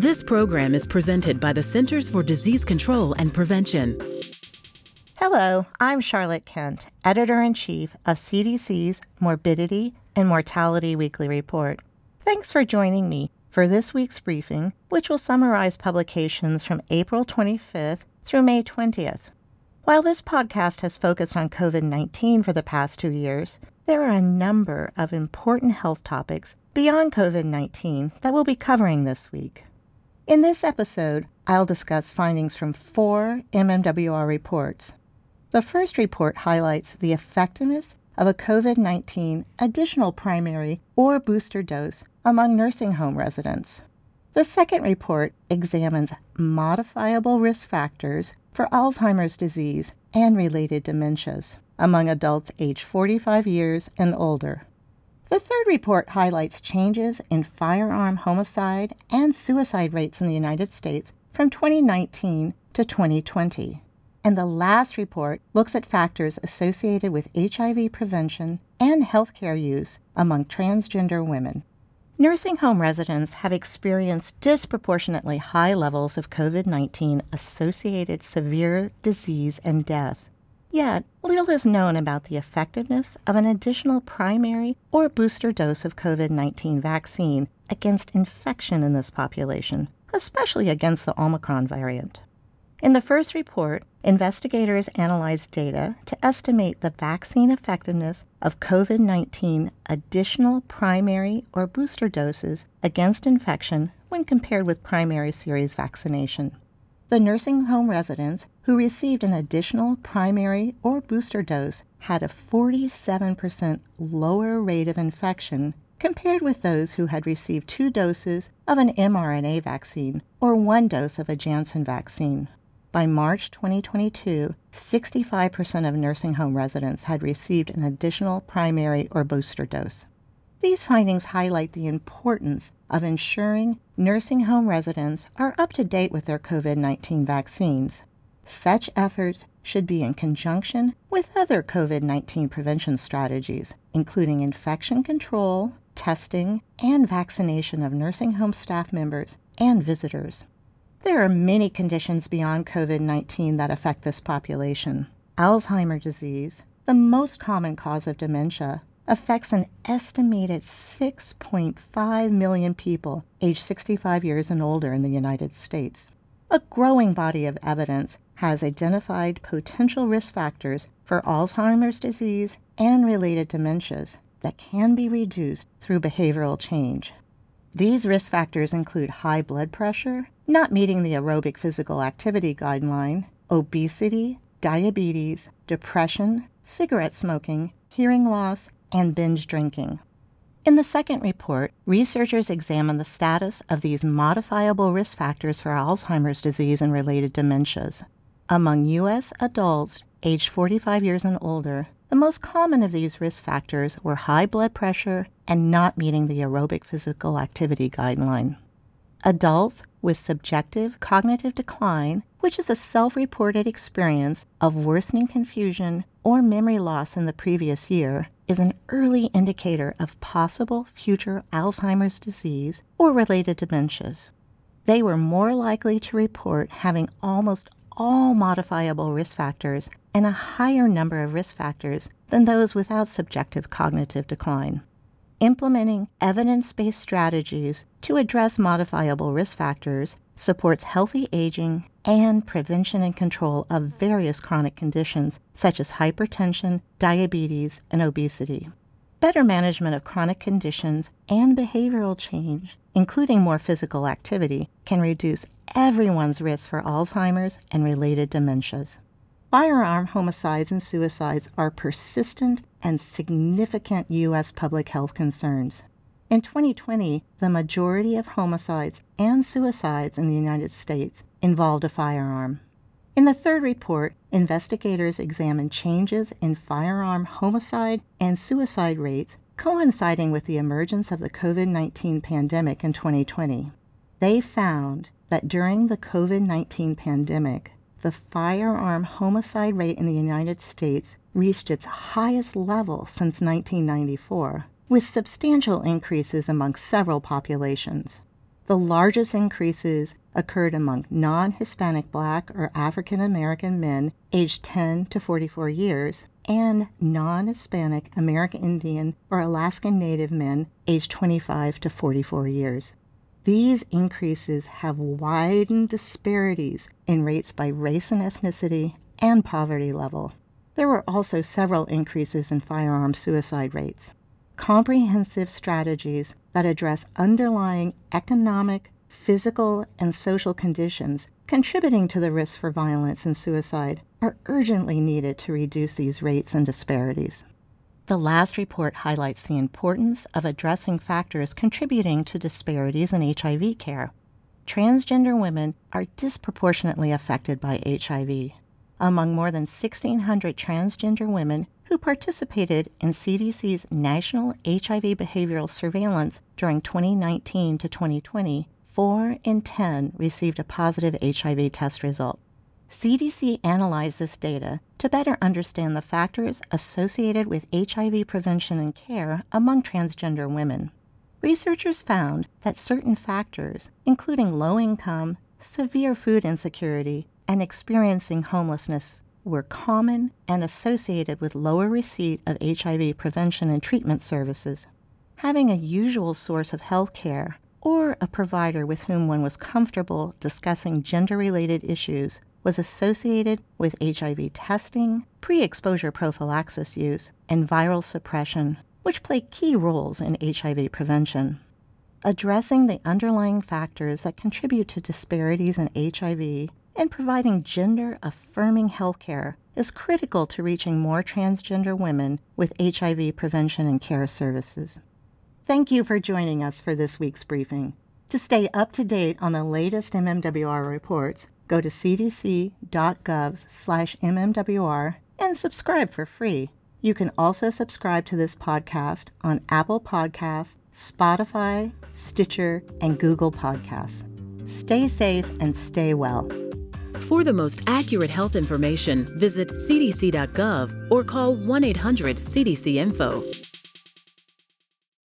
This program is presented by the Centers for Disease Control and Prevention. Hello, I'm Charlotte Kent, Editor in Chief of CDC's Morbidity and Mortality Weekly Report. Thanks for joining me for this week's briefing, which will summarize publications from April 25th through May 20th. While this podcast has focused on COVID 19 for the past two years, there are a number of important health topics beyond COVID 19 that we'll be covering this week. In this episode, I'll discuss findings from four MMWR reports. The first report highlights the effectiveness of a COVID 19 additional primary or booster dose among nursing home residents. The second report examines modifiable risk factors for Alzheimer's disease and related dementias among adults aged 45 years and older. The third report highlights changes in firearm homicide and suicide rates in the United States from 2019 to 2020. And the last report looks at factors associated with HIV prevention and healthcare use among transgender women. Nursing home residents have experienced disproportionately high levels of COVID 19 associated severe disease and death. Yet, little is known about the effectiveness of an additional primary or booster dose of COVID 19 vaccine against infection in this population, especially against the Omicron variant. In the first report, investigators analyzed data to estimate the vaccine effectiveness of COVID 19 additional primary or booster doses against infection when compared with primary series vaccination. The nursing home residents who received an additional primary or booster dose had a 47% lower rate of infection compared with those who had received two doses of an mRNA vaccine or one dose of a Janssen vaccine. By March 2022, 65% of nursing home residents had received an additional primary or booster dose. These findings highlight the importance of ensuring nursing home residents are up to date with their COVID 19 vaccines. Such efforts should be in conjunction with other COVID 19 prevention strategies, including infection control, testing, and vaccination of nursing home staff members and visitors. There are many conditions beyond COVID 19 that affect this population. Alzheimer's disease, the most common cause of dementia, affects an estimated 6.5 million people aged 65 years and older in the United States. A growing body of evidence has identified potential risk factors for Alzheimer's disease and related dementias that can be reduced through behavioral change. These risk factors include high blood pressure, not meeting the aerobic physical activity guideline, obesity, diabetes, depression, cigarette smoking, hearing loss, and binge drinking. In the second report, researchers examined the status of these modifiable risk factors for Alzheimer's disease and related dementias. Among U.S. adults aged 45 years and older, the most common of these risk factors were high blood pressure and not meeting the aerobic physical activity guideline. Adults with subjective cognitive decline, which is a self reported experience of worsening confusion or memory loss in the previous year, is an early indicator of possible future Alzheimer's disease or related dementias. They were more likely to report having almost all modifiable risk factors and a higher number of risk factors than those without subjective cognitive decline. Implementing evidence based strategies to address modifiable risk factors supports healthy aging and prevention and control of various chronic conditions such as hypertension, diabetes, and obesity. Better management of chronic conditions and behavioral change, including more physical activity, can reduce everyone's risk for Alzheimer's and related dementias. Firearm homicides and suicides are persistent and significant U.S. public health concerns. In 2020, the majority of homicides and suicides in the United States involved a firearm. In the third report, investigators examined changes in firearm homicide and suicide rates coinciding with the emergence of the COVID 19 pandemic in 2020. They found that during the COVID 19 pandemic, the firearm homicide rate in the United States reached its highest level since 1994 with substantial increases among several populations. The largest increases occurred among non Hispanic Black or African American men aged 10 to 44 years and non Hispanic American Indian or Alaskan Native men aged 25 to 44 years. These increases have widened disparities in rates by race and ethnicity and poverty level. There were also several increases in firearm suicide rates. Comprehensive strategies that address underlying economic, physical, and social conditions contributing to the risk for violence and suicide are urgently needed to reduce these rates and disparities. The last report highlights the importance of addressing factors contributing to disparities in HIV care. Transgender women are disproportionately affected by HIV. Among more than 1,600 transgender women who participated in CDC's National HIV Behavioral Surveillance during 2019 to 2020, 4 in 10 received a positive HIV test result. CDC analyzed this data to better understand the factors associated with HIV prevention and care among transgender women. Researchers found that certain factors, including low income, severe food insecurity, and experiencing homelessness, were common and associated with lower receipt of HIV prevention and treatment services. Having a usual source of health care or a provider with whom one was comfortable discussing gender related issues was associated with HIV testing, pre exposure prophylaxis use, and viral suppression, which play key roles in HIV prevention. Addressing the underlying factors that contribute to disparities in HIV and providing gender affirming healthcare is critical to reaching more transgender women with HIV prevention and care services. Thank you for joining us for this week's briefing. To stay up to date on the latest MMWR reports, go to cdc.gov/mmwr and subscribe for free. You can also subscribe to this podcast on Apple Podcasts, Spotify, Stitcher, and Google Podcasts. Stay safe and stay well. For the most accurate health information, visit cdc.gov or call 1 800 CDC Info.